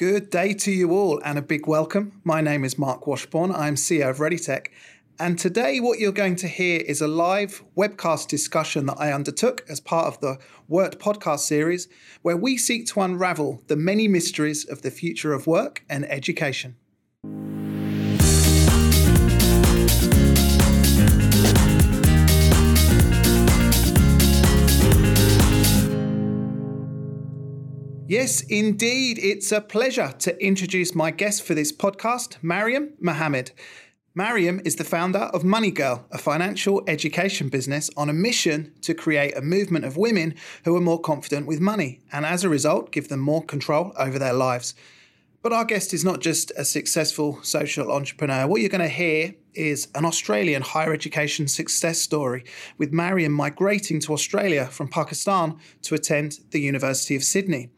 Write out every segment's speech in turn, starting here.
Good day to you all and a big welcome. My name is Marc Washbourne. I'm CEO of ReadyTech. And today, what you're going to hear is a live webcast discussion that I undertook as part of the Work podcast series, where we seek to unravel the many mysteries of the future of work and education. Yes, indeed. It's a pleasure to introduce my guest for this podcast, Mariam Mohammed. Mariam is the founder of MoneyGirl, a financial education business on a mission to create a movement of women who are more confident with money and as a result give them more control over their lives. But our guest is not just a successful social entrepreneur. What you're going to hear is an Australian higher education success story, with Mariam migrating to Australia from Pakistan to attend the University of Sydney.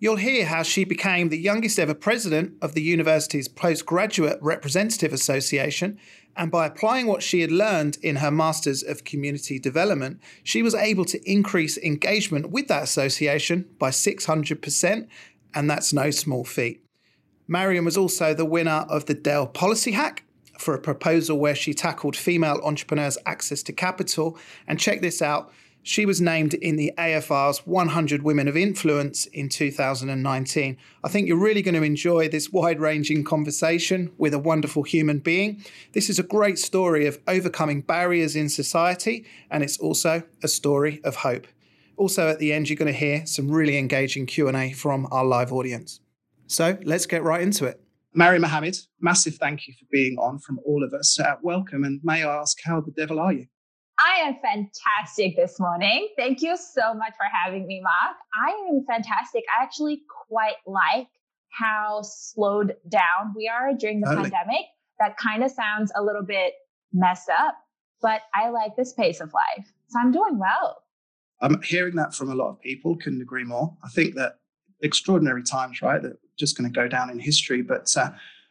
You'll hear how she became the youngest ever president of the university's Postgraduate Representative Association, and by applying what she had learned in her Masters of Community Development, she was able to increase engagement with that association by 600%, and that's no small feat. Mariam was also the winner of the Dell Policy Hack for a proposal where she tackled female entrepreneurs' access to capital. And check this out she was named in the AFR's 100 Women of Influence in 2019. I think you're really going to enjoy this wide ranging conversation with a wonderful human being. This is a great story of overcoming barriers in society, and it's also a story of hope. Also, at the end, you're going to hear some really engaging Q&A from our live audience. So let's get right into it. Mariam Mohammed, massive thank you for being on from all of us. Uh, welcome, and may I ask, how the devil are you? I am fantastic this morning. Thank you so much for having me, Marc. I am fantastic. I actually quite like how slowed down we are during the totally. pandemic. That kind of sounds a little bit messed up, but I like this pace of life. So I'm doing well. I'm hearing that from a lot of people, couldn't agree more. I think that extraordinary times, right? That just going to go down in history. But uh,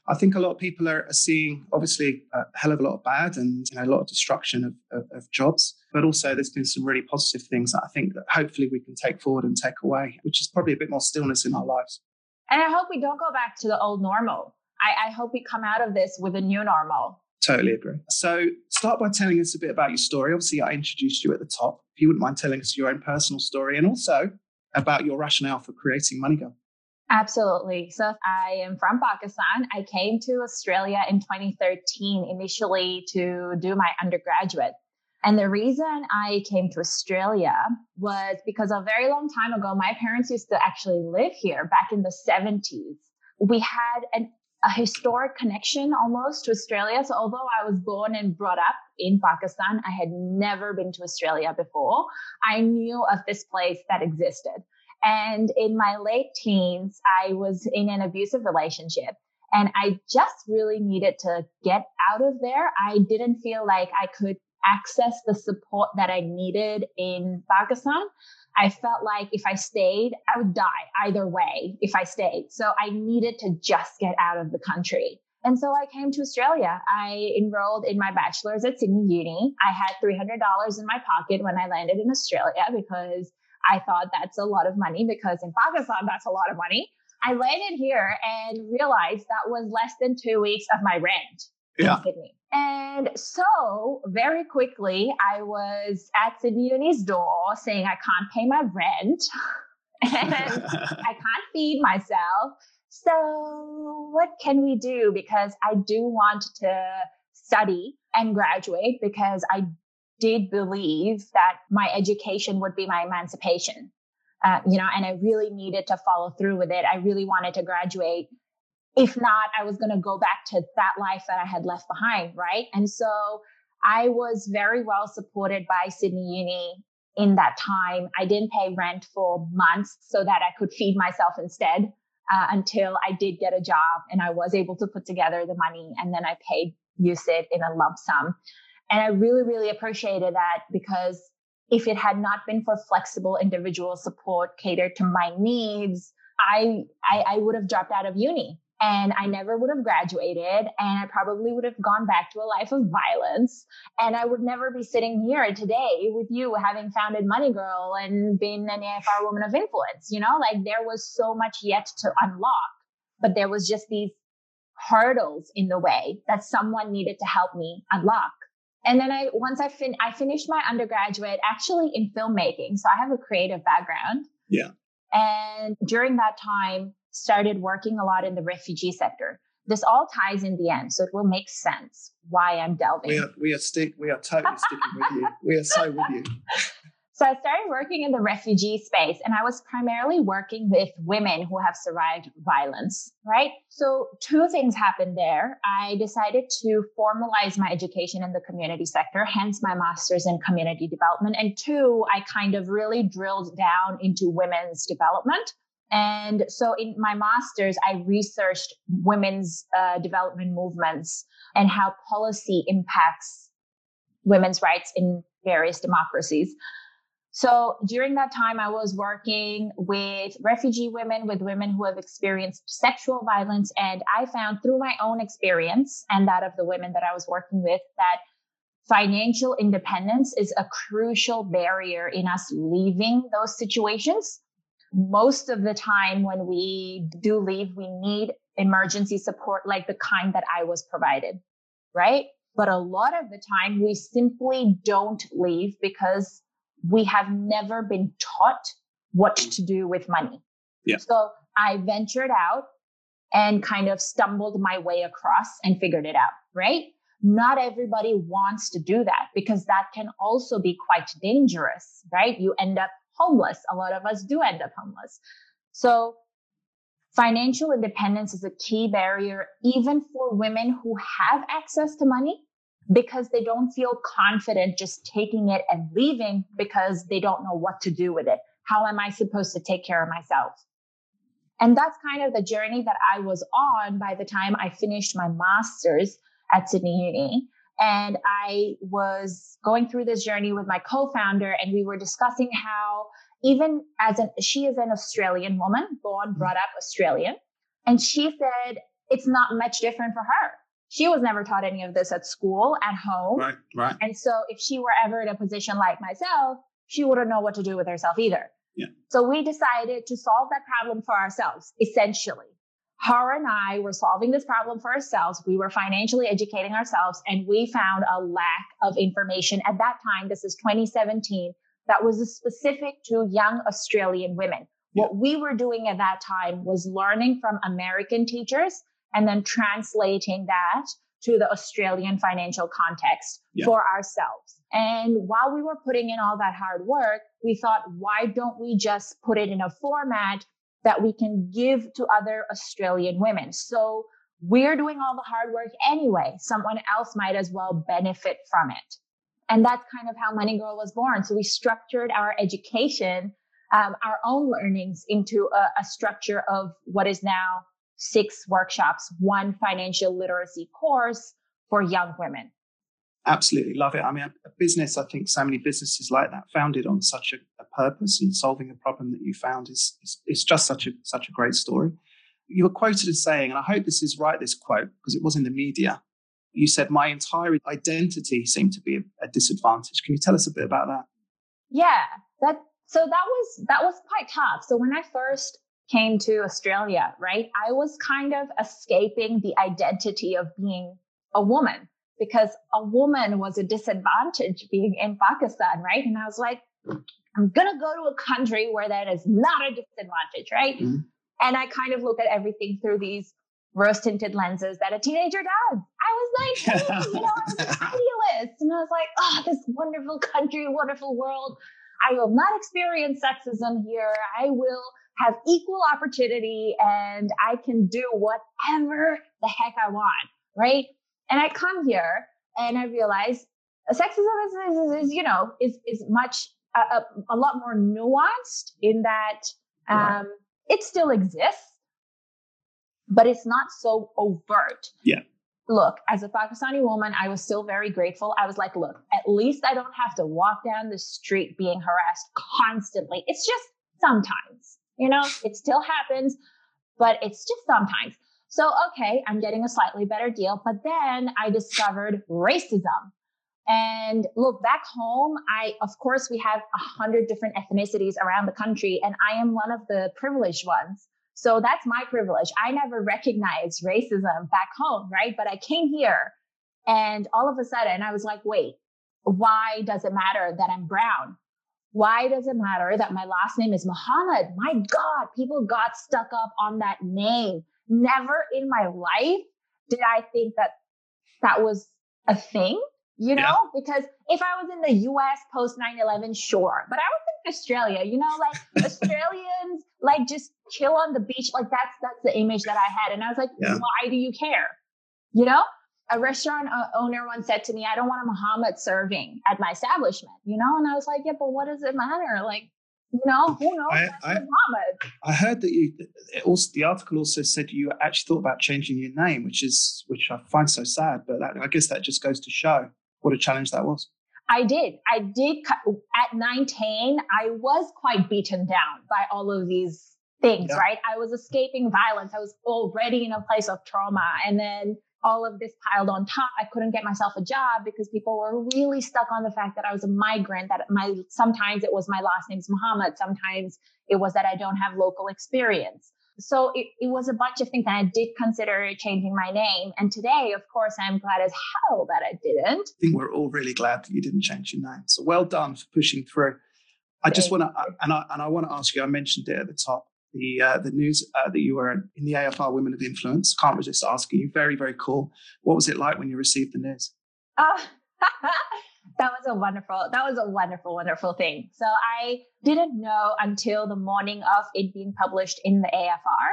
I think a lot of people are, seeing obviously a hell of a lot of bad and you know, a lot of destruction of, of, of, jobs, but also there's been some really positive things that I think that hopefully we can take forward and take away, which is probably a bit more stillness in our lives. And I hope we don't go back to the old normal. I, I hope we come out of this with a new normal. Totally agree. So start by telling us a bit about your story. Obviously, I introduced you at the top. If you wouldn't mind telling us your own personal story and also about your rationale for creating MoneyGirl. Absolutely. So I am from Pakistan. I came to Australia in 2013 initially to do my undergraduate. And the reason I came to Australia was because a very long time ago, my parents used to actually live here back in the 70s. We had an, a historic connection almost to Australia. So although I was born and brought up in Pakistan, I had never been to Australia before. I knew of this place that existed. And in my late teens, I was in an abusive relationship and I just really needed to get out of there. I didn't feel like I could access the support that I needed in Pakistan. I felt like if I stayed, I would die either way if I stayed. So I needed to just get out of the country. And so I came to Australia. I enrolled in my bachelor's at Sydney Uni. I had $300 in my pocket when I landed in Australia because I thought that's a lot of money because in Pakistan, that's a lot of money. I landed here and realized that was less than two weeks of my rent yeah. in Sydney. And so very quickly, I was at Sydney Uni's door saying, I can't pay my rent and I can't feed myself. So what can we do? Because I do want to study and graduate because I did believe that my education would be my emancipation. Uh, you know, and I really needed to follow through with it. I really wanted to graduate. If not, I was going to go back to that life that I had left behind, right? And so I was very well supported by Sydney Uni in that time. I didn't pay rent for months so that I could feed myself instead uh, until I did get a job and I was able to put together the money and then I paid USyd in a lump sum. And I really, really appreciated that because if it had not been for flexible individual support catered to my needs, I, I, I would have dropped out of uni and I never would have graduated and I probably would have gone back to a life of violence and I would never be sitting here today with you having founded MoneyGirl and been an AFR woman of influence, you know, like there was so much yet to unlock. but there was just these hurdles in the way that someone needed to help me unlock. And then I once I fin I finished my undergraduate actually in filmmaking. So I have a creative background. Yeah. And during that time started working a lot in the refugee sector. This all ties in the end, so it will make sense why I'm delving. We are we are stick we are totally sticking with you. We are so with you. So I started working in the refugee space and I was primarily working with women who have survived violence, right? So two things happened there. I decided to formalize my education in the community sector, hence my master's in community development. And two, I kind of really drilled down into women's development. And so in my master's, I researched women's uh, development movements and how policy impacts women's rights in various democracies. So during that time, I was working with refugee women, with women who have experienced sexual violence. And I found through my own experience and that of the women that I was working with that financial independence is a crucial barrier in us leaving those situations. Most of the time when we do leave, we need emergency support like the kind that I was provided, right? But a lot of the time we simply don't leave because we have never been taught what mm. to do with money. Yeah. So I ventured out and kind of stumbled my way across and figured it out, right? Not everybody wants to do that because that can also be quite dangerous, right? You end up homeless. A lot of us do end up homeless. So financial independence is a key barrier, even for women who have access to money because they don't feel confident just taking it and leaving because they don't know what to do with it. How am I supposed to take care of myself? And that's kind of the journey that I was on by the time I finished my master's at Sydney Uni. And I was going through this journey with my co-founder and we were discussing how even as an, she is an Australian woman, born, brought mm-hmm. up Australian. And she said, it's not much different for her she was never taught any of this at school, at home. Right, right. And so if she were ever in a position like myself, she wouldn't know what to do with herself either. Yeah. So we decided to solve that problem for ourselves, essentially. Her and I were solving this problem for ourselves. We were financially educating ourselves, and we found a lack of information at that time. This is 2017, that was specific to young Australian women. Yeah. What we were doing at that time was learning from American teachers and then translating that to the Australian financial context yeah. for ourselves. And while we were putting in all that hard work, we thought, why don't we just put it in a format that we can give to other Australian women? So we're doing all the hard work anyway. Someone else might as well benefit from it. And that's kind of how MoneyGirl was born. So we structured our education, um, our own learnings into a, a structure of what is now six workshops, one financial literacy course for young women. Absolutely love it. I mean, a business, I think so many businesses like that founded on such a, a purpose and solving a problem that you found is, is, is just such a, such a great story. You were quoted as saying, and I hope this is right, this quote, because it was in the media. You said, My entire identity seemed to be a, a disadvantage. Can you tell us a bit about that? Yeah, that so that was that was quite tough. So when I first came to Australia, right? I was kind of escaping the identity of being a woman because a woman was a disadvantage being in Pakistan, right? And I was like, I'm going to go to a country where that is not a disadvantage, right? Mm-hmm. And I kind of look at everything through these rose tinted lenses that a teenager does. I was like, hey, you know, I was an idealist. And I was like, oh, this wonderful country, wonderful world. I will not experience sexism here. I will have equal opportunity and I can do whatever the heck I want, right? And I come here and I realize sexism is, is, is you know, is, is much, a, a, lot more nuanced in that um, right. it still exists, but it's not so overt. Yeah. Look, as a Pakistani woman, I was still very grateful. I was like, look, at least I don't have to walk down the street being harassed constantly. It's just sometimes you know, it still happens, but it's just sometimes. So, okay, I'm getting a slightly better deal. But then I discovered racism. And look, back home, I, of course, we have a hundred different ethnicities around the country, and I am one of the privileged ones. So that's my privilege. I never recognized racism back home, right? But I came here and all of a sudden I was like, wait, why does it matter that I'm brown? Why does it matter that my last name is Mohammed? My God, people got stuck up on that name. Never in my life did I think that that was a thing, you know? Yeah. Because if I was in the US post 9 11, sure. But I was in Australia, you know, like Australians like just chill on the beach. Like that's that's the image that I had. And I was like, yeah. why do you care? You know? A restaurant uh, owner once said to me, I don't want a Mohammed serving at my establishment, you know? And I was like, yeah, but what does it matter? Like, you know, who knows? I, I, Mohammed. I heard that you also the article also said you actually thought about changing your name, which is which I find so sad. But that, I guess that just goes to show what a challenge that was. I did. I did. At 19, I was quite beaten down by all of these things, yeah. right? I was escaping violence. I was already in a place of trauma. And then all of this piled on top, I couldn't get myself a job because people were really stuck on the fact that I was a migrant, that my sometimes it was my last name's Mohammed, sometimes it was that I don't have local experience. So it, it was a bunch of things and I did consider changing my name. And today, of course, I'm glad as hell that I didn't. I think we're all really glad that you didn't change your name. So well done for pushing through. I just want to, and I, and I want to ask you, I mentioned it at the top, the uh, the news uh, that you were in the AFR Women of Influence. Can't resist asking you. Very very cool. What was it like when you received the news? Uh, that was a wonderful that was a wonderful wonderful thing. So I didn't know until the morning of it being published in the AFR.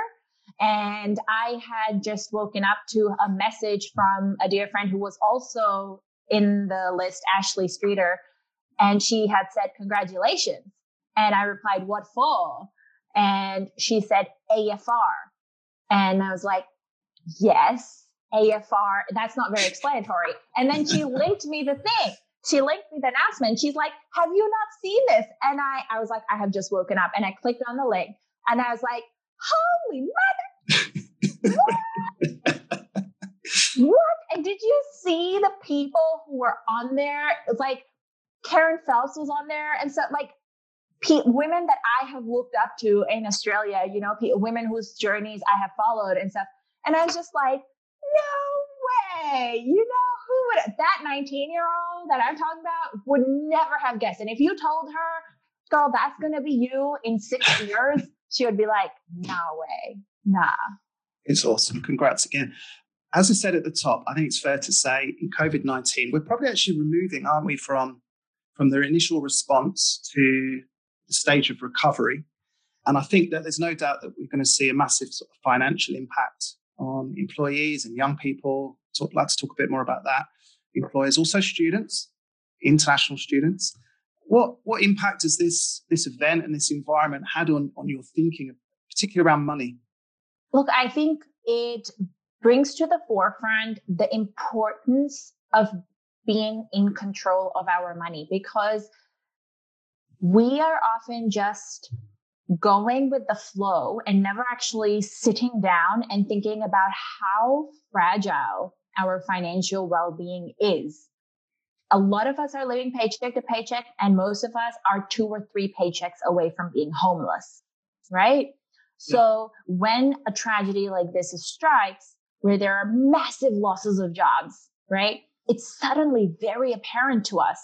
And I had just woken up to a message from a dear friend who was also in the list, Ashley Streeter, and she had said, Congratulations. And I replied, What for? And she said AFR. And I was like, yes, AFR. That's not very explanatory. And then she linked me the thing. She linked me the announcement. She's like, have you not seen this? And I, I was like, I have just woken up. And I clicked on the link and I was like, holy mother. what? what? And did you see the people who were on there? It's like Kerryn Phelps was on there and so like P- women that I have looked up to in Australia, you know, p- women whose journeys I have followed and stuff. And I was just like, no way. You know, who would that 19 year old that I'm talking about would never have guessed. And if you told her, girl, that's going to be you in six years, she would be like, no way. Nah. It's awesome. Congrats again. As I said at the top, I think it's fair to say in COVID 19, we're probably actually removing, aren't we, from, from their initial response to stage of recovery. And I think that there's no doubt that we're going to see a massive sort of financial impact on employees and young people. So I'd like to talk a bit more about that. Employers, also students, international students. What what impact has this this event and this environment had on, on your thinking, particularly around money? Look, I think it brings to the forefront the importance of being in control of our money because we are often just going with the flow and never actually sitting down and thinking about how fragile our financial well-being is. A lot of us are living paycheck to paycheck and most of us are two or three paychecks away from being homeless, right? So when a tragedy like this strikes, where there are massive losses of jobs, right? It's suddenly very apparent to us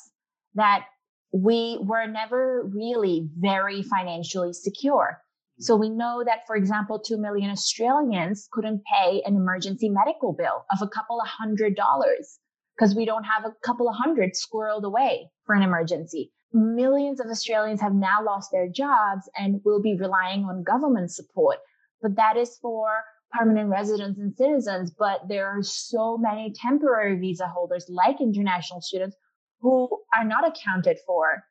that we were never really very financially secure. So we know that, for example, 2 million Australians couldn't pay an emergency medical bill of a couple of hundred dollars because we don't have a couple of hundred squirreled away for an emergency. Millions of Australians have now lost their jobs and will be relying on government support. But that is for permanent residents and citizens. But there are so many temporary visa holders like international students who are not accounted for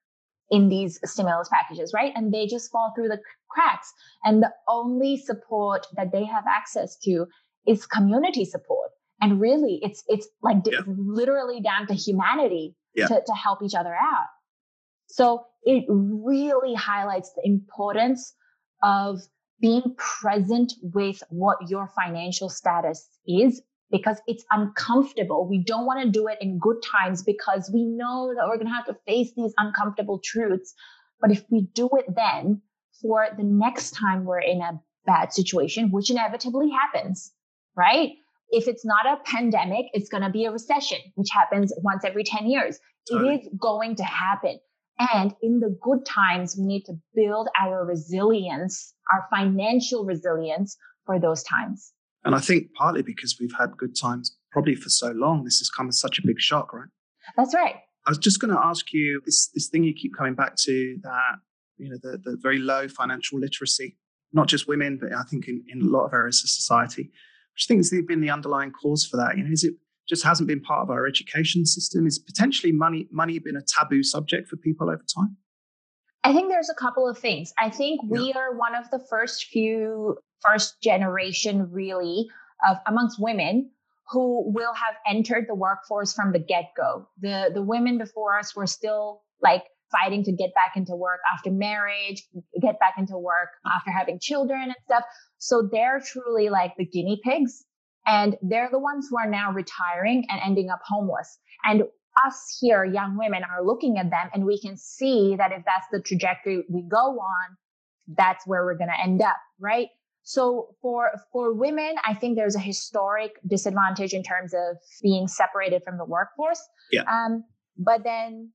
in these stimulus packages, right? And they just fall through the cracks. And the only support that they have access to is community support. And really, it's it's like yeah. literally down to humanity yeah. to, to help each other out. So it really highlights the importance of being present with what your financial status is because it's uncomfortable. We don't want to do it in good times because we know that we're going to have to face these uncomfortable truths. But if we do it then for the next time we're in a bad situation, which inevitably happens, right? If it's not a pandemic, it's going to be a recession, which happens once every 10 years. Totally. It is going to happen. And in the good times, we need to build our resilience, our financial resilience for those times. And I think partly because we've had good times probably for so long, this has come as such a big shock, right? That's right. I was just going to ask you this this thing you keep coming back to that you know the, the very low financial literacy, not just women, but I think in, in a lot of areas of society. Which I think has been the underlying cause for that. You know, is it just hasn't been part of our education system? Is potentially money money been a taboo subject for people over time? I think there's a couple of things. I think yeah. we are one of the first few first generation really of amongst women who will have entered the workforce from the get-go. The the women before us were still like fighting to get back into work after marriage, get back into work after having children and stuff. So they're truly like the guinea pigs and they're the ones who are now retiring and ending up homeless. And us here, young women are looking at them and we can see that if that's the trajectory we go on, that's where we're going to end up, right? So for for women, I think there's a historic disadvantage in terms of being separated from the workforce. Yeah. Um, but then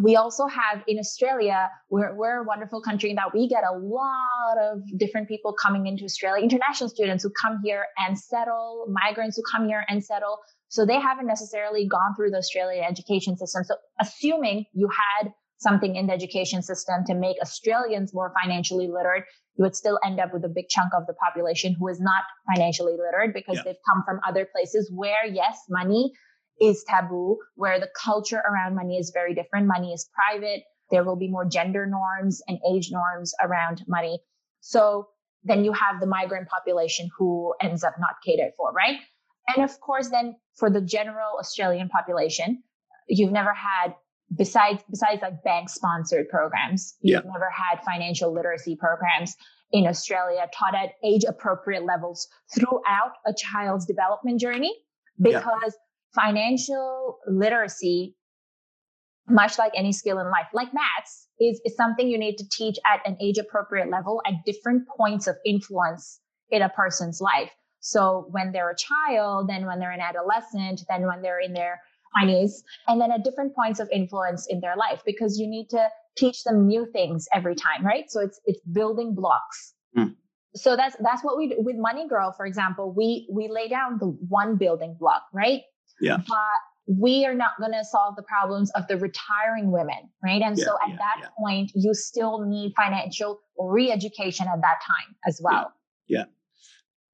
we also have in Australia, we're, we're a wonderful country in that we get a lot of different people coming into Australia, international students who come here and settle, migrants who come here and settle. So they haven't necessarily gone through the Australian education system. So assuming you had something in the education system to make Australians more financially literate, you would still end up with a big chunk of the population who is not financially literate because yeah. they've come from other places where, yes, money is taboo, where the culture around money is very different. Money is private. There will be more gender norms and age norms around money. So then you have the migrant population who ends up not catered for, right? And of course, then for the general Australian population, you've never had besides besides like bank sponsored programs you've yeah. never had financial literacy programs in australia taught at age appropriate levels throughout a child's development journey because yeah. financial literacy much like any skill in life like maths is, is something you need to teach at an age appropriate level at different points of influence in a person's life so when they're a child then when they're an adolescent then when they're in their Chinese, and then at different points of influence in their life because you need to teach them new things every time, right? So it's it's building blocks. Mm. So that's that's what we do with MoneyGirl, for example. We we lay down the one building block, right? Yeah. But we are not going to solve the problems of the retiring women, right? And yeah, so at yeah, that yeah. point, you still need financial re-education at that time as well. Yeah.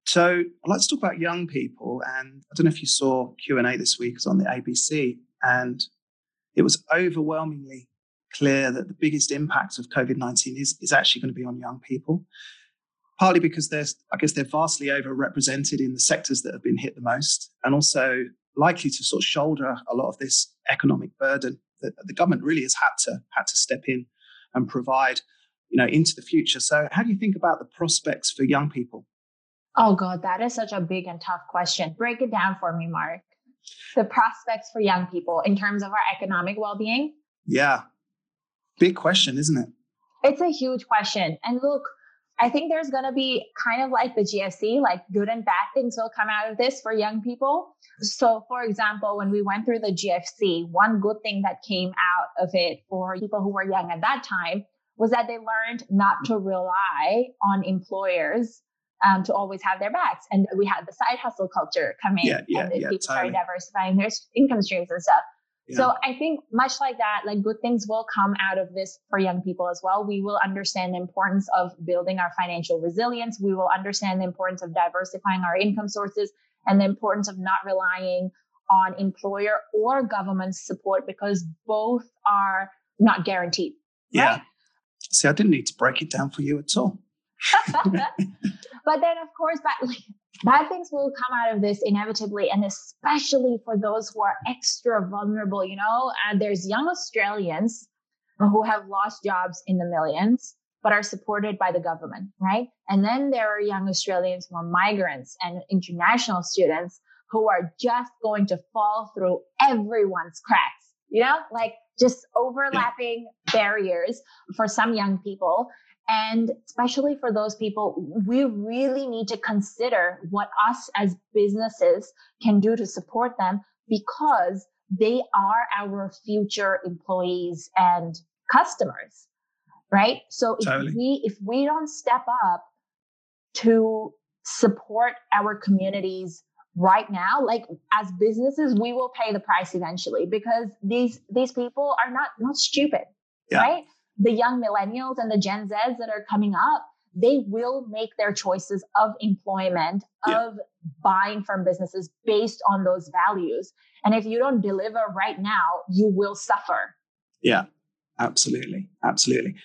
So let's talk about young people. And I don't know if you saw Q&A this week, was on the ABC. And it was overwhelmingly clear that the biggest impact of COVID-19 is, is actually going to be on young people. Partly because they're, I guess they're vastly overrepresented in the sectors that have been hit the most, and also likely to sort of shoulder a lot of this economic burden that the government really has had to had to step in and provide, you know, into the future. So, how do you think about the prospects for young people Oh, God, that is such a big and tough question. Break it down for me, Marc. The prospects for young people in terms of our economic well being. Yeah. Big question, isn't it? It's a huge question. And look, I think there's going to be kind of like the GFC, like good and bad things will come out of this for young people. So, for example, when we went through the GFC, one good thing that came out of it for people who were young at that time was that they learned not to rely on employers um, to always have their backs. And we had the side hustle culture coming yeah, yeah, and yeah, people totally. started diversifying their income streams and stuff. Yeah. So I think much like that, like good things will come out of this for young people as well. We will understand the importance of building our financial resilience. We will understand the importance of diversifying our income sources and the importance of not relying on employer or government support because both are not guaranteed. Yeah. Right? See, I didn't need to break it down for you at all. but then, of course, bad, like, bad things will come out of this inevitably, and especially for those who are extra vulnerable. You know, and there's young Australians who have lost jobs in the millions, but are supported by the government, right? And then there are young Australians who are migrants and international students who are just going to fall through everyone's cracks. You know, like just overlapping yeah. barriers for some young people And especially for those people, we really need to consider what us as businesses can do to support them because they are our future employees and customers. Right. So if totally. we, if we don't step up to support our communities right now like as businesses we will pay the price eventually because these these people are not not stupid yeah. right the young millennials and the gen z's that are coming up they will make their choices of employment yeah. of buying from businesses based on those values and if you don't deliver right now you will suffer yeah absolutely absolutely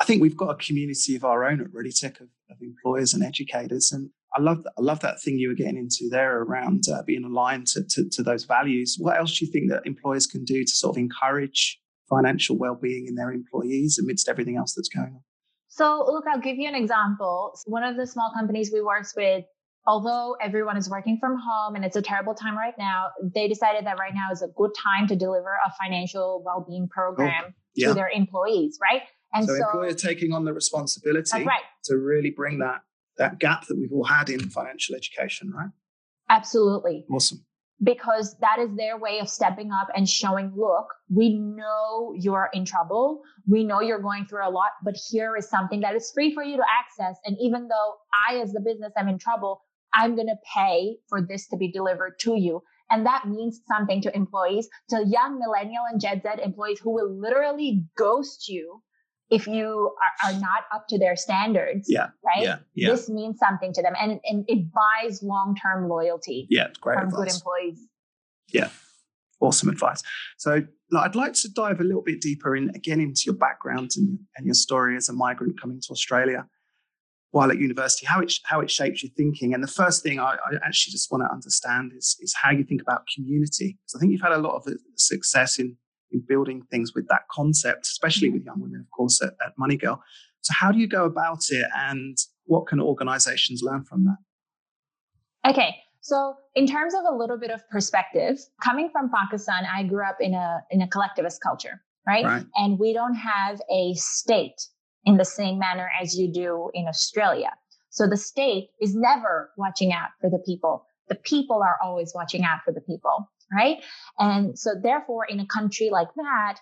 i think we've got a community of our own at ReadyTech of, of employers and educators and I love that. I love that thing you were getting into there around uh, being aligned to, to, to those values. What else do you think that employers can do to sort of encourage financial well-being in their employees amidst everything else that's going on? So, look, I'll give you an example. One of the small companies we worked with, although everyone is working from home and it's a terrible time right now, they decided that right now is a good time to deliver a financial well-being oh, program oh, yeah. to their employees, right? And so, so employer taking on the responsibility right. to really bring that that gap that we've all had in financial education, right? Absolutely. Awesome. Because that is their way of stepping up and showing, look, we know you're in trouble. We know you're going through a lot, but here is something that is free for you to access. And even though I, as the business, am in trouble, I'm going to pay for this to be delivered to you. And that means something to employees, to young millennial and Gen Z employees who will literally ghost you if you are, are, not up to their standards, yeah, right? Yeah, yeah. This means something to them, and, and it buys long term loyalty. Yeah, great from advice. good employees. Yeah, awesome advice. So I'd like to dive a little bit deeper in again into your background and, and your story as a migrant coming to Australia while at university, how it how it shapes your thinking. And the first thing I, I actually just want to understand is is how you think about community. Because I think you've had a lot of uh, success in in building things with that concept, especially with mm-hmm. young women, of course, at, at MoneyGirl. So, how do you go about it, and what can organizations learn from that? Okay, so in terms of a little bit of perspective, coming from Pakistan, I grew up in a in a collectivist culture, right? right. And we don't have a state in the same manner as you do in Australia. So the state is never watching out for the people. The people are always watching out for the people right? And so therefore, in a country like that,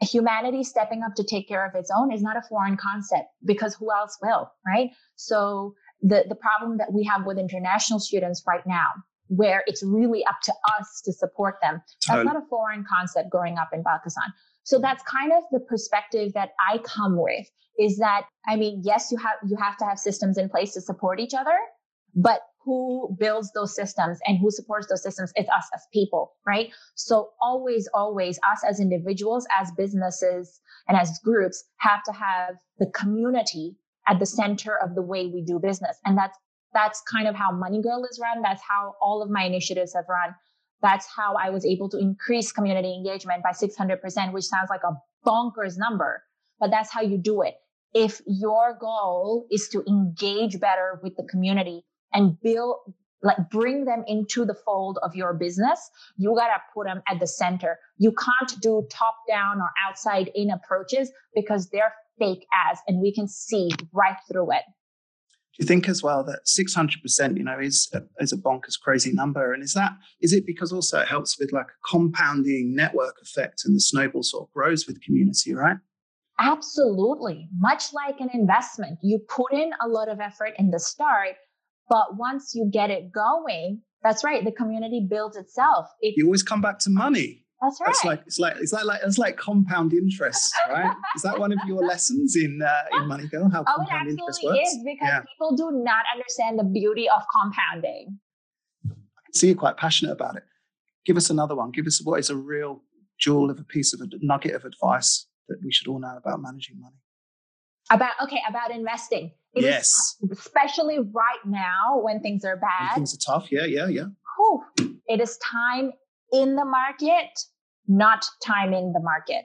humanity stepping up to take care of its own is not a foreign concept because who else will, right? So the, the problem that we have with international students right now, where it's really up to us to support them, that's not a foreign concept growing up in Pakistan. So that's kind of the perspective that I come with is that, I mean, yes, you have, you have to have systems in place to support each other, but who builds those systems and who supports those systems it's us as people right? So always always us as individuals as businesses and as groups have to have the community at the center of the way we do business. And that's that's kind of how MoneyGirl is run. That's how all of my initiatives have run. That's how i was able to increase community engagement by 600% which sounds like a bonkers number but that's how you do it. If your goal is to engage better with the community and build like bring them into the fold of your business you got to put them at the center. You can't do top down or outside in approaches because they're fake ads and we can see right through it. Do you think as well that 600% you know is a, is a bonkers crazy number? And is that is it because also it helps with like a compounding network effect and the snowball sort of grows with community right? Absolutely. Much like an investment you put in a lot of effort in the start but once you get it going, that's right. The community builds itself. It, you always come back to money. That's right. It's like it's like it's like, like it's like compound interest, right? is that one of your lessons in uh, in MoneyGirl? How oh, compound it absolutely is because yeah. people do not understand the beauty of compounding. I can see you're quite passionate about it. Give us another one. Give us what is a real jewel of a piece of a nugget of advice that we should all know about managing money. About okay, about investing. It yes. Is, especially right now when things are bad. When things are tough. Yeah, yeah, yeah. Whew, it is time in the market, not timing the market.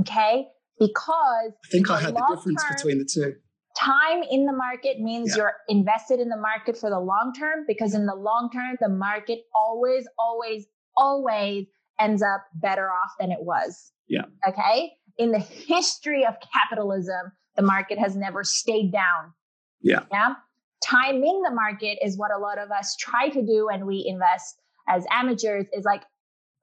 Okay? Because I think I had the difference term, between the two. Time in the market means yeah. you're invested in the market for the long term because in the long term, the market always, always, always ends up better off than it was. Yeah. Okay. In the history of capitalism, the market has never stayed down. Yeah. Yeah. Timing the market is what a lot of us try to do and we invest as amateurs is like,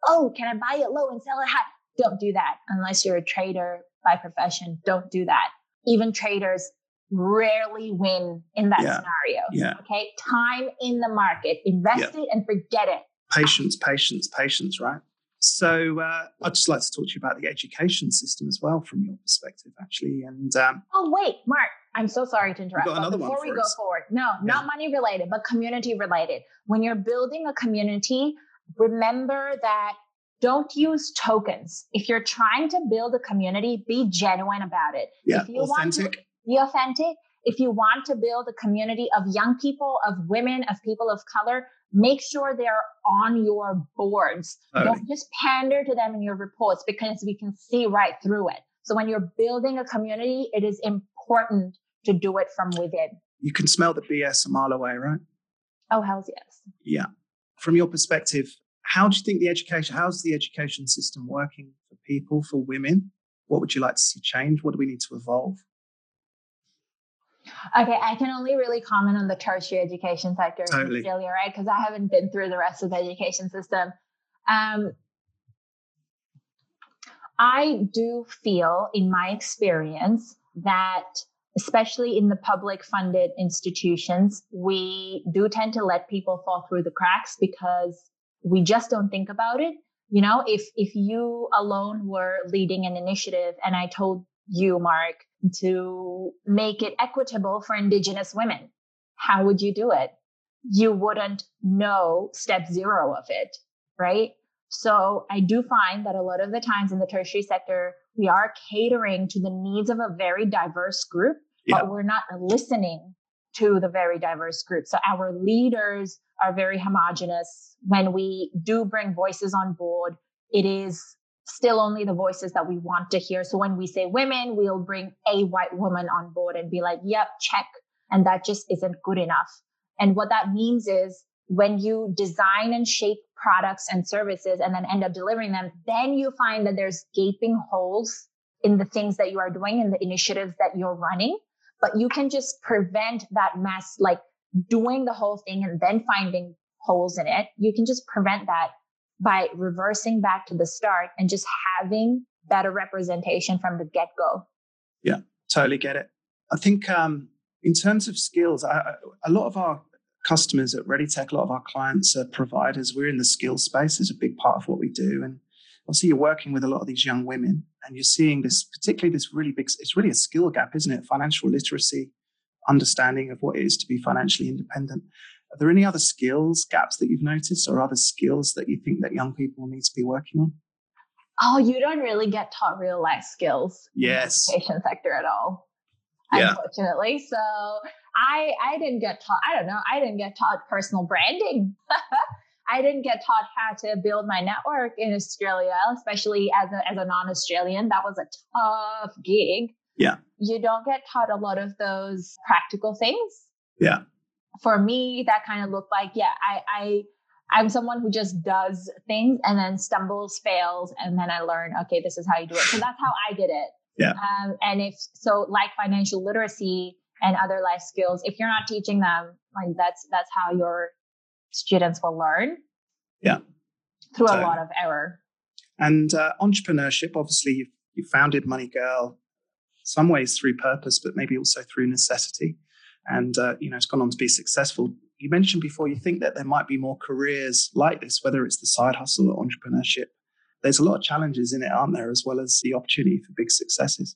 oh, can I buy it low and sell it high? Don't do that unless you're a trader by profession. Don't do that. Even traders rarely win in that Yeah. scenario. Yeah. Okay. Time in the market, invest it and forget it. Patience, patience, patience, right? So uh, I'd just like to talk to you about the education system as well from your perspective, actually. And um, Oh, wait, Marc, I'm so sorry to interrupt. got but before we for go forward, no, not money related, but community related. When you're building a community, remember that don't use tokens. If you're trying to build a community, be genuine about it. yeah, If you want to- authentic. be authentic. If you want to build a community of young people, of women, of people of color, make sure they're on your boards. Don't just pander to them in your reports because we can see right through it. So when you're building a community, it is important to do it from within. You can smell the BS a mile away, right? Oh, hells yes. Yeah. From your perspective, how do you think the education, how's the education system working for people, for women? What would you like to see change? What do we need to evolve? Okay, I can only really comment on the tertiary education sector Totally. in Australia, right? Because I haven't been through the rest of the education system. Um, I do feel, in my experience, that especially in the public funded institutions, we do tend to let people fall through the cracks because we just don't think about it. You know, if if you alone were leading an initiative and I told you, Marc, to make it equitable for indigenous women, how would you do it? You wouldn't know step zero of it, right? So I do find that a lot of the times in the tertiary sector, we are catering to the needs of a very diverse group, Yeah. but we're not listening to the very diverse group. So our leaders are very homogenous. When we do bring voices on board, it is still only the voices that we want to hear. So when we say women, we'll bring a white woman on board and be like, yep, check. And that just isn't good enough. And what that means is when you design and shape products and services and then end up delivering them, then you find that there's gaping holes in the things that you are doing and the initiatives that you're running. But you can just prevent that mess, like doing the whole thing and then finding holes in it. You can just prevent that by reversing back to the start and just having better representation from the get go. Yeah, totally get it. I think um, in terms of skills, I, I- a lot of our customers at ReadyTech, a lot of our clients are providers. We're in the skills space is a big part of what we do. And obviously you're working with a lot of these young women and you're seeing this, particularly this really big, it's really a skill gap, isn't it? Financial literacy, understanding of what it is to be financially independent. Are there any other skills gaps that you've noticed or other skills that you think that young people need to be working on? Oh, you don't really get taught real life skills Yes. in the education sector at all. Yeah. Unfortunately. So I I didn't get taught, I don't know, I didn't get taught personal branding. I didn't get taught how to build my network in Australia, especially as a as a non-Australian. That was a tough gig. Yeah. You don't get taught a lot of those practical things. Yeah. For me, that kind of looked like, yeah, I I I'm someone who just does things and then stumbles, fails, and then I learn, okay, this is how you do it. So that's how I did it. Yeah. Um, and if so, like financial literacy and other life skills, if you're not teaching them, like that's that's how your students will learn. Yeah. Through Totally. a lot of error. And uh, entrepreneurship, obviously, you've, you founded MoneyGirl, some ways through purpose, but maybe also through necessity. And uh, you know, it's gone on to be successful. You mentioned before you think that there might be more careers like this, whether it's the side hustle or entrepreneurship. There's a lot of challenges in it, aren't there, as well as the opportunity for big successes.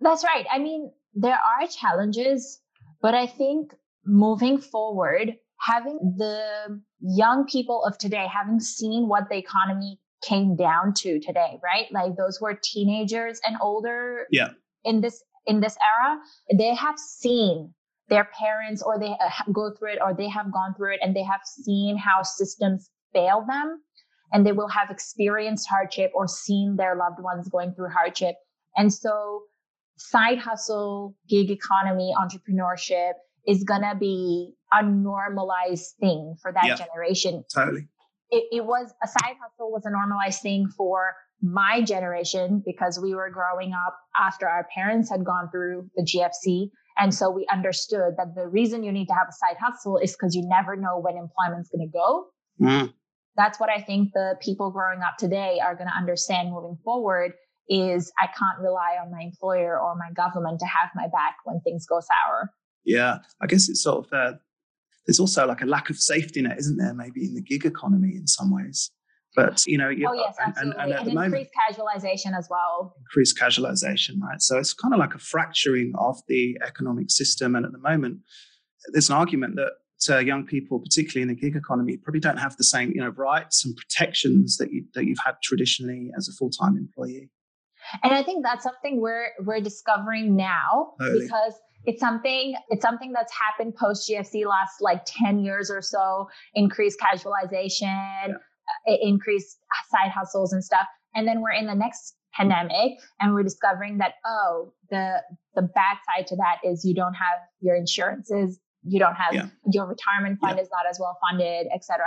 That's right. I mean, there are challenges, but I think moving forward, having the young people of today, having seen what the economy came down to today, right? Like those who are teenagers and older Yeah. in this in this era, they have seen their parents or they uh, go through it or they have gone through it and they have seen how systems fail them and they will have experienced hardship or seen their loved ones going through hardship. And so side hustle, gig economy, entrepreneurship is going to be a normalized thing for that Yeah. generation. Totally. It, it was a side hustle was a normalized thing for my generation because we were growing up after our parents had gone through the GFC. And so we understood that the reason you need to have a side hustle is because you never know when employment's going to go. Mm. That's what I think the people growing up today are going to understand moving forward is I can't rely on my employer or my government to have my back when things go sour. Yeah, I guess it's sort of uh, there's also like a lack of safety net, isn't there? Maybe in the gig economy in some ways. But you know, oh yes, absolutely, and, and, and, and increased moment, casualization as well. Increased casualization, right? So it's kind of like a fracturing of the economic system. And at the moment, there's an argument that uh, young people, particularly in the gig economy, probably don't have the same you know rights and protections that you that you've had traditionally as a full time employee. And I think that's something we're we're discovering now totally. because it's something it's something that's happened post GFC last like 10 years or so, increased casualization, yeah. Increased side hustles and stuff. And then we're in the next pandemic and we're discovering that oh, the the bad side to that is you don't have your insurances you don't have yeah. your retirement fund yeah. is not as well funded etc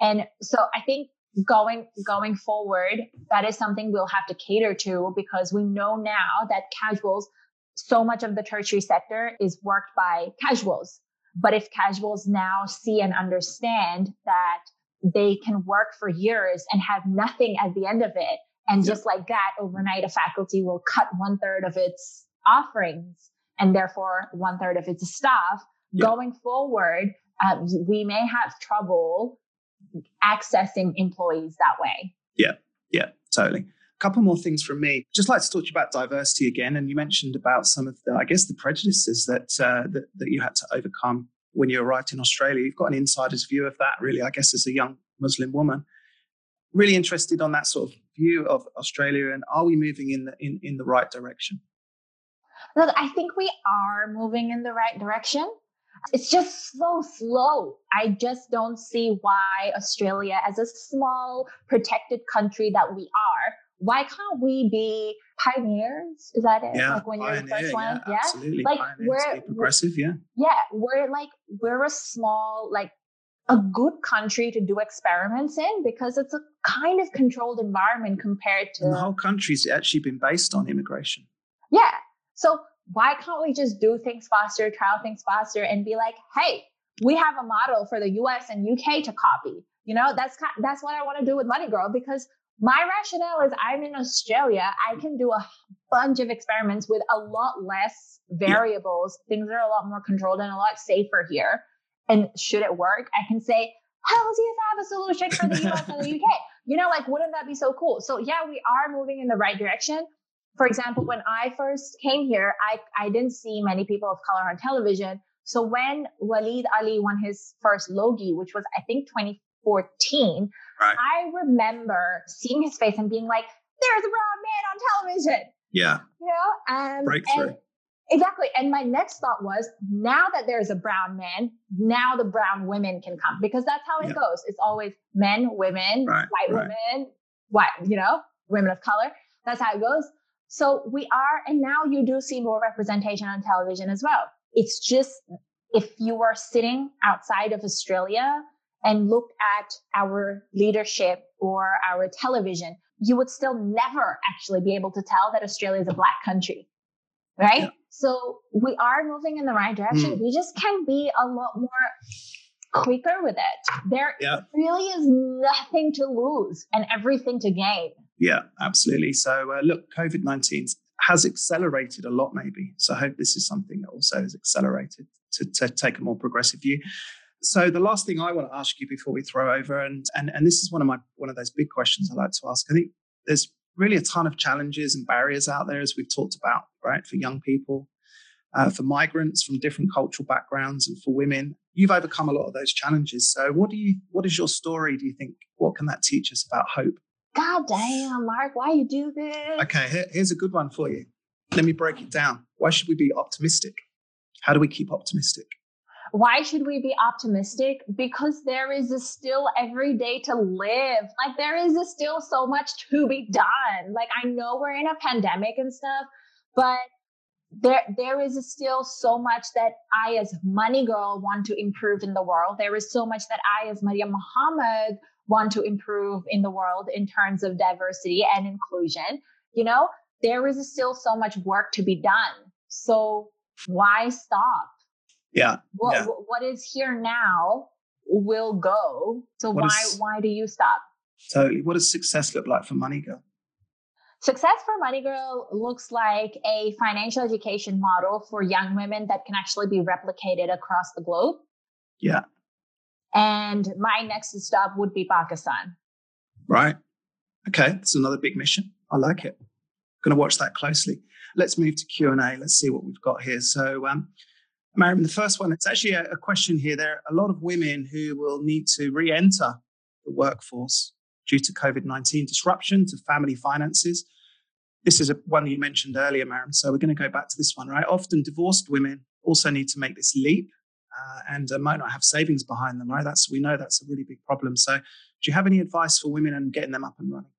and so i think going going forward that is something we'll have to cater to because we know now that casuals so much of the tertiary sector is worked by casuals but if casuals now see and understand that they can work for years and have nothing at the end of it and yeah. just like that overnight a faculty will cut one third of its offerings and therefore one third of its staff yeah. going forward uh, we may have trouble accessing employees that way. Yeah, yeah, totally. A couple more things from me. Just like to talk to you about diversity again, and you mentioned about some of the, I guess, the prejudices that uh, that, that you had to overcome when you arrived in Australia. You've got an insider's view of that, really. I guess as a young Muslim woman, really interested on that sort of view of Australia, and are we moving in the in, in the right direction? Look, I think we are moving in the right direction. It's just so slow. I just don't see why Australia, as a small, protected country that we are, why can't we be pioneers? Is that it? Yeah, like when pioneer, you're the first yeah, one? Yeah, absolutely. Like pioneers, we're progressive, yeah. Yeah, we're like we're a small, like a good country to do experiments in because it's a kind of controlled environment compared to and the whole country's actually been based on immigration. Yeah. So why can't we just do things faster, trial things faster, and be like, hey, we have a model for the US and UK to copy. You know, that's that's what I want to do with MoneyGirl because my rationale is I'm in Australia. I can do a bunch of experiments with a lot less variables. Yeah. Things are a lot more controlled and a lot safer here. And should it work, I can say, hell yes, I have a solution for the US and the UK. You know, like, wouldn't that be so cool? So yeah, we are moving in the right direction for example, when I first came here, I, I didn't see many people of color on television. So when Waleed Aly won his first Logie, which was, I think, 2014, right. I remember seeing his face and being like, there's a brown man on television. Yeah. You know, um, breakthrough. And, exactly. And my next thought was, now that there's a brown man, now the brown women can come because that's how it yeah. goes. It's always men, women, right, white right. women, white, you know, women of color. That's how it goes. So we are, and now you do see more representation on television as well. It's just if you are sitting outside of Australia and look at our leadership or our television, you would still never actually be able to tell that Australia is a black country. Right? Yeah. So we are moving in the right direction. Mm. We just can be a lot more quicker with it. There yeah. really is nothing to lose and everything to gain. Yeah, absolutely. So, uh, look, COVID 19 has accelerated a lot, maybe. So, I hope this is something that also has accelerated to, to take a more progressive view. So, the last thing I want to ask you before we throw over, and, and, and this is one of my one of those big questions I like to ask. I think there's really a ton of challenges and barriers out there, as we've talked about, right, for young people, uh, for migrants from different cultural backgrounds, and for women. You've overcome a lot of those challenges. So, what do you? What is your story? Do you think? What can that teach us about hope? God damn, Marc, why you do this? Okay, here, here's a good one for you. Let me break it down. Why should we be optimistic? How do we keep optimistic? Why should we be optimistic? Because there is still every day to live. Like there is still so much to be done. Like I know we're in a pandemic and stuff, but there there is still so much that I as MoneyGirl want to improve in the world. There is so much that I as Mariam Mohammed want to improve in the world in terms of diversity and inclusion. You know, there is still so much work to be done. So why stop? Yeah. What yeah. what is here now will go. So what why is, why do you stop? Totally. What does success look like for MoneyGirl? Success for MoneyGirl looks like a financial education model for young women that can actually be replicated across the globe. Yeah. And my next stop would be Pakistan. Right. Okay, that's another big mission. I like it. Going to watch that closely. Let's move to Q and A. Let's see what we've got here. So, um, Mariam, the first one, it's actually a, a question here. There are a lot of women who will need to re-enter the workforce due to COVID 19 disruption to family finances this is a, one you mentioned earlier, Mariam. So we're going to go back to this one, right? Often divorced women also need to make this leap uh, and uh, might not have savings behind them, right? That's we know that's a really big problem. So, do you have any advice for women and getting them up and running?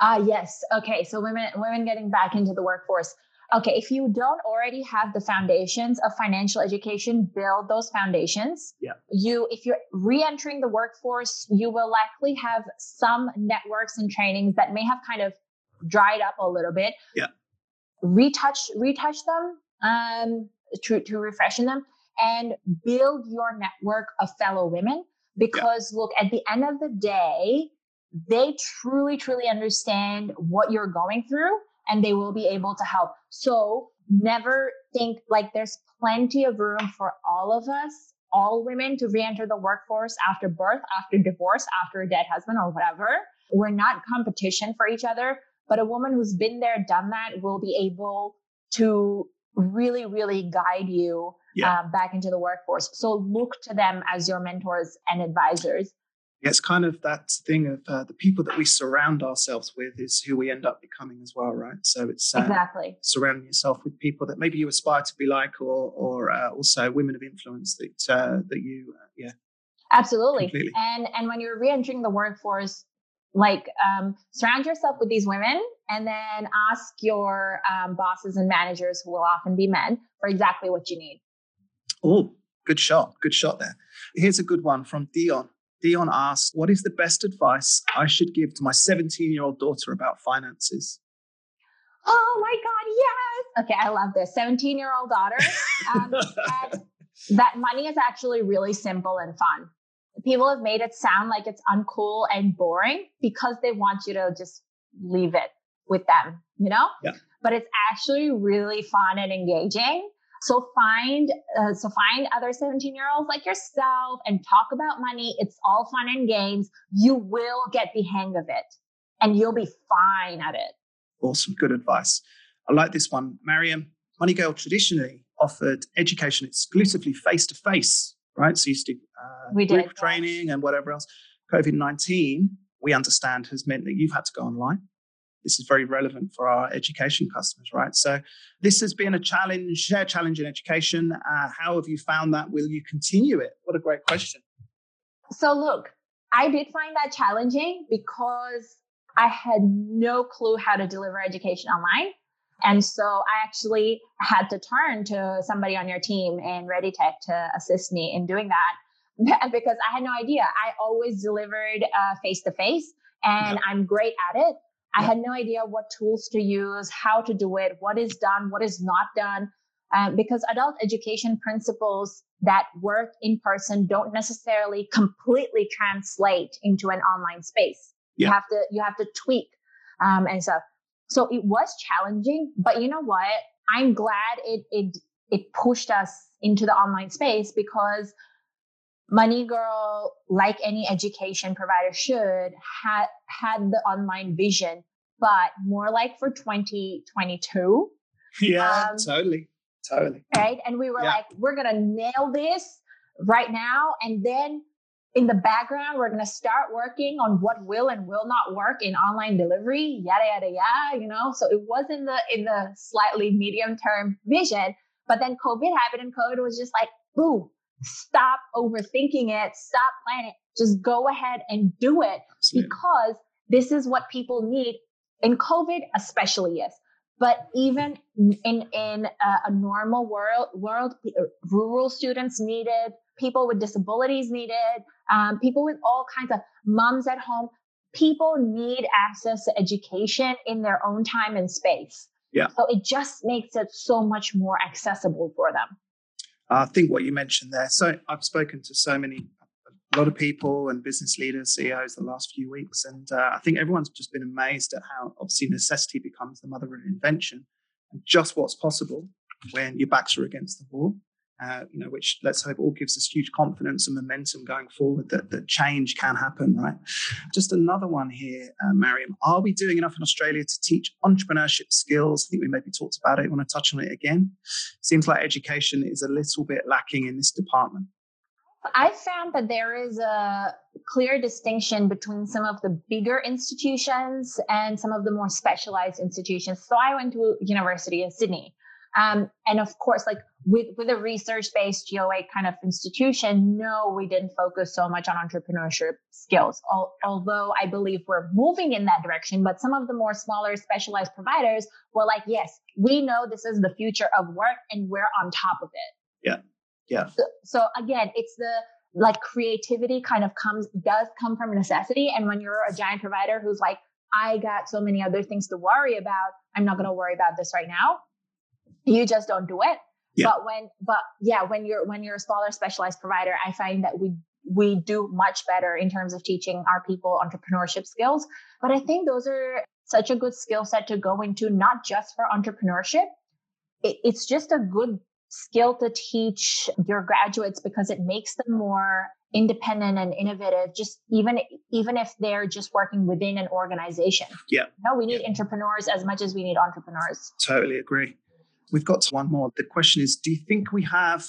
Ah, uh, yes. Okay, so women women getting back into the workforce. Okay, if you don't already have the foundations of financial education, build those foundations. Yeah. You, if you're re-entering the workforce, you will likely have some networks and trainings that may have kind of dried up a little bit. Yeah. Retouch, retouch them um, to, to refreshen them and build your network of fellow women. Because yeah. look, at the end of the day, they truly, truly understand what you're going through and they will be able to help. So never think like there's plenty of room for all of us, all women to re-enter the workforce after birth, after divorce, after a dead husband or whatever. We're not competition for each other. But a woman who's been there, done that will be able to really, really guide you yeah. uh, back into the workforce. So look to them as your mentors and advisors. It's kind of that thing of uh, the people that we surround ourselves with is who we end up becoming as well, right? So it's uh, exactly surrounding yourself with people that maybe you aspire to be like, or or uh, also women of influence that uh, that you, uh, yeah, absolutely. Completely. And and when you're re-entering the workforce, like um, surround yourself with these women and then ask your um, bosses and managers who will often be men for exactly what you need oh good shot good shot there here's a good one from dion dion asked what is the best advice i should give to my 17 year old daughter about finances oh my god yes okay i love this 17 year old daughter um, that, that money is actually really simple and fun people have made it sound like it's uncool and boring because they want you to just leave it with them, you know? Yeah. But it's actually really fun and engaging. So find uh, so find other 17 year olds like yourself and talk about money. It's all fun and games. You will get the hang of it and you'll be fine at it. Awesome. Good advice. I like this one. Mariam, MoneyGirl traditionally offered education exclusively face to face right? So you used to uh, we group did, training and whatever else. COVID 19, we understand, has meant that you've had to go online. This is very relevant for our education customers, right? So this has been a challenge, share challenge in education. Uh, how have you found that? Will you continue it? What a great question. So look, I did find that challenging because I had no clue how to deliver education online. And so I actually had to turn to somebody on your team in ReadyTech to assist me in doing that because I had no idea. I always delivered face to face and yeah. I'm great at it. I had no idea what tools to use, how to do it, what is done, what is not done. Um, because adult education principles that work in person don't necessarily completely translate into an online space. Yeah. You have to you have to tweak um, and stuff. So it was challenging, but you know what? I'm glad it it it pushed us into the online space because MoneyGirl, like any education provider should, had had the online vision, but more like for 2022. Yeah, um, totally. Totally. Right. And we were yeah. like, we're gonna nail this right now. And then in the background, we're to start working on what will and will not work in online delivery, yada, yada, yada, you know? So it was in the, in the slightly medium term vision, but then COVID happened and COVID was just like, boom, stop overthinking it, stop planning, just go ahead and do it Absolutely. because this is what people need in COVID, especially yes. But even in in a, a normal world, world, uh, rural students needed, people with disabilities needed, um, people with all kinds of moms at home. People need access to education in their own time and space. Yeah. So it just makes it so much more accessible for them. I think what you mentioned there. So I've spoken to so many, a lot of people and business leaders, CEOs the last few weeks, and uh, I think everyone's just been amazed at how obviously necessity becomes the mother of invention, and just what's possible when your backs are against the wall uh, you know, which let's hope all gives us huge confidence and momentum going forward that, that change can happen, right? Just another one here, uh, Mariam. Are we doing enough in Australia to teach entrepreneurship skills? I think we maybe talked about it. I want to touch on it again. Seems like education is a little bit lacking in this department. I found that there is a clear distinction between some of the bigger institutions and some of the more specialized institutions. So I went to University of Sydney. Um, and of course, like with, with a research based Go8 kind of institution, no, we didn't focus so much on entrepreneurship skills. Al- although I believe we're moving in that direction, but some of the more smaller specialized providers were like, yes, we know this is the future of work and we're on top of it. Yeah. Yeah. So, so again, it's the like creativity kind of comes, does come from necessity. And when you're a giant provider who's like, I got so many other things to worry about, I'm not going to worry about this right now you just don't do it. Yeah. But when, but yeah, when you're, when you're a smaller specialized provider, I find that we, we do much better in terms of teaching our people entrepreneurship skills. But I think those are such a good skill set to go into, not just for entrepreneurship. It, it's just a good skill to teach your graduates because it makes them more independent and innovative just even even if they're just working within an organization yeah no we need yeah. intrapreneurs as much as we need entrepreneurs totally agree We've got one more. The question is Do you think we have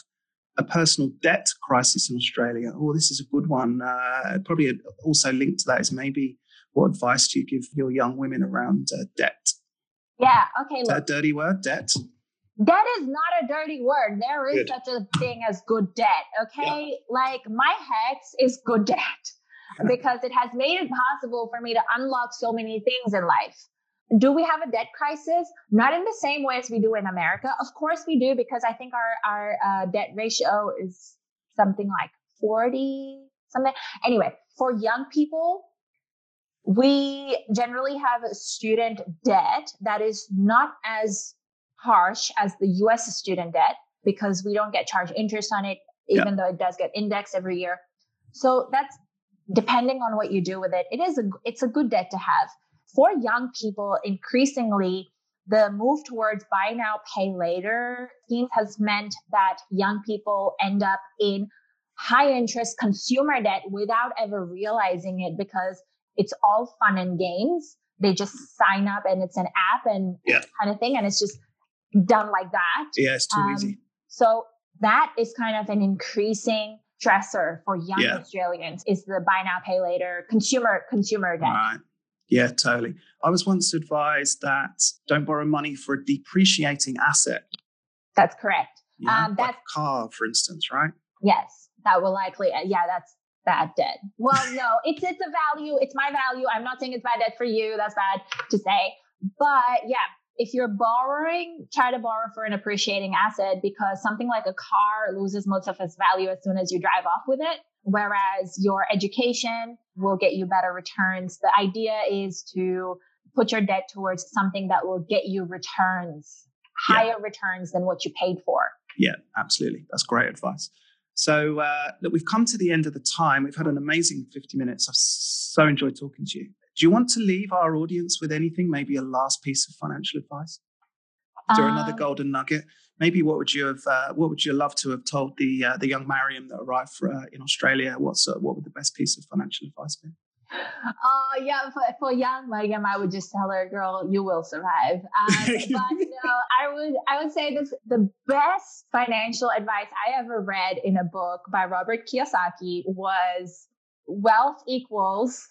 a personal debt crisis in Australia? Oh, this is a good one. Uh, probably also linked to that is maybe what advice do you give your young women around uh, debt? Yeah, okay. Is that a dirty word, debt? Debt is not a dirty word. There is good. such a thing as good debt. Okay. Yeah. Like my HECS is good debt because it has made it possible for me to unlock so many things in life. Do we have a debt crisis? Not in the same way as we do in America. Of course we do, because I think our, our uh, debt ratio is something like 40 something. Anyway, for young people, we generally have a student debt that is not as harsh as the US student debt because we don't get charged interest on it, even yeah. though it does get indexed every year. So that's depending on what you do with it. It is a, it's a good debt to have for young people, increasingly, the move towards buy now, pay later schemes has meant that young people end up in high interest consumer debt without ever realizing it because it's all fun and games. They just sign up and it's an app and yeah. kind of thing. And it's just done like that. Yeah, it's too um, easy. So that is kind of an increasing stressor for young yeah. Australians is the buy now, pay later consumer consumer debt. Right. Yeah, totally. I was once advised that don't borrow money for a depreciating asset. That's correct. Yeah, um, that's like car, for instance, right? Yes, that will likely. Uh, yeah, that's bad debt. Well, no, it's it's a value. It's my value. I'm not saying it's bad debt for you. That's bad to say. But yeah, if you're borrowing, try to borrow for an appreciating asset because something like a car loses most of its value as soon as you drive off with it. Whereas your education will get you better returns. The idea is to put your debt towards something that will get you returns, higher yeah. returns than what you paid for. Yeah, absolutely. That's great advice. So, uh, look, we've come to the end of the time. We've had an amazing 50 minutes. I've so enjoyed talking to you. Do you want to leave our audience with anything, maybe a last piece of financial advice? Is there um, another golden nugget? Maybe what would you have uh, what would you love to have told the uh, the young Mariam that arrived for, uh, in Australia? What's uh, what would the best piece of financial advice be? Uh, yeah, for, for young Mariam, I would just tell her, girl, you will survive. Um, but no, I would I would say this the best financial advice I ever read in a book by Robert Kiyosaki was wealth equals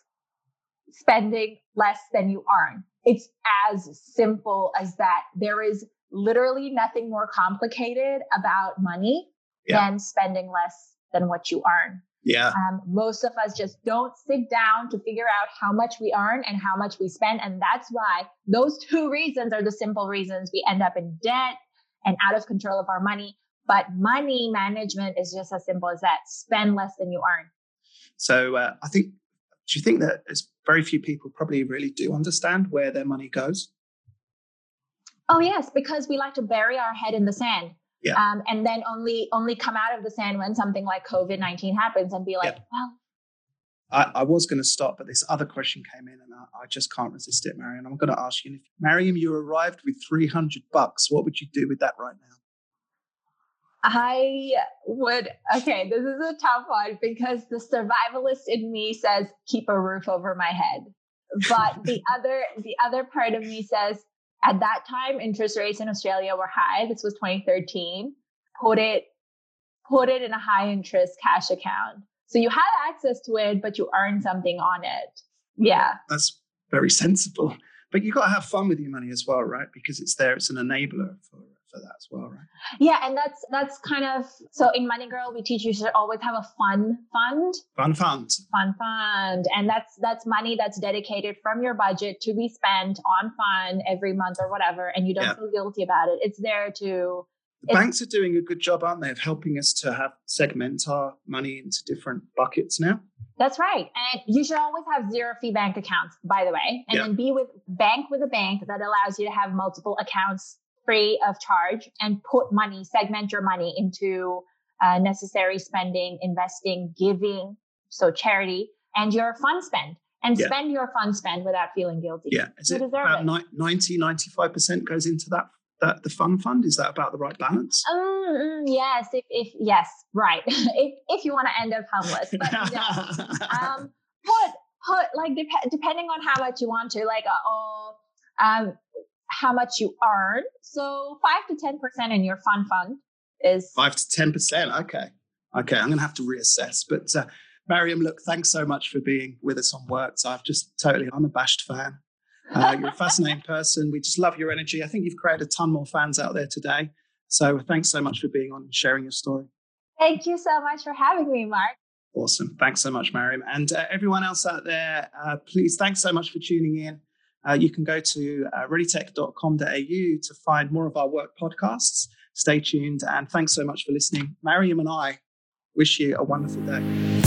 spending less than you earn. It's as simple as that. There is literally nothing more complicated about money yeah. than spending less than what you earn. Yeah. Um, most of us just don't sit down to figure out how much we earn and how much we spend. And that's why those two reasons are the simple reasons we end up in debt and out of control of our money. But money management is just as simple as that spend less than you earn. So uh, I think, do you think that very few people probably really do understand where their money goes? Oh, yes, because we like to bury our head in the sand. Yeah. Um, and then only only come out of the sand when something like COVID nineteen happens and be like, yeah. well. I, I was going to stop, but this other question came in, and I, I just can't resist it, Mariam. I'm going to ask you: if Mariam, you arrived with 300 bucks, what would you do with that right now? I would, okay, this is a tough one because the survivalist in me says keep a roof over my head. But the other, the other part of me says at that time, interest rates in Australia were high. This was 2013. Put it, put it in a high interest cash account. So you have access to it, but you earn something on it. Yeah. That's very sensible. But you've got to have fun with your money as well, right? Because it's there, it's an enabler for for that as well, right? Yeah, and that's that's kind of so in MoneyGirl we teach you should always have a fun fund. Fun fund. Fun fund. And that's that's money that's dedicated from your budget to be spent on fun every month or whatever, and you don't yeah. feel guilty about it. It's there to the banks are doing a good job, aren't they, of helping us to have segment our money into different buckets now? That's right. And you should always have zero fee bank accounts, by the way, and then be with bank with a bank that allows you to have multiple accounts free of charge and put money, segment your money into uh, necessary spending, investing, giving, so charity, and your fund spend. And yeah. spend your fund spend without feeling guilty. Yeah. Is you it about it. 90, 95% goes into that that the fund fund is that about the right balance um, yes if, if yes right if, if you want to end up homeless but um, put put like dep- depending on how much you want to like uh, oh um how much you earn. So five to ten percent in your fund fund is five to ten percent. Okay, okay, I'm going to have to reassess. But uh, Mariam, look, thanks so much for being with us on Works. I've just totally unabashed fan. Uh, you're a fascinating person. We just love your energy. I think you've created a ton more fans out there today. So thanks so much for being on and sharing your story. Thank you so much for having me, Marc. Awesome. Thanks so much, Mariam. And uh, everyone else out there, uh, please, thanks so much for tuning in. Uh, you can go to uh, readytech.com.au to find more of our work podcasts. Stay tuned and thanks so much for listening. Mariam and I wish you a wonderful day.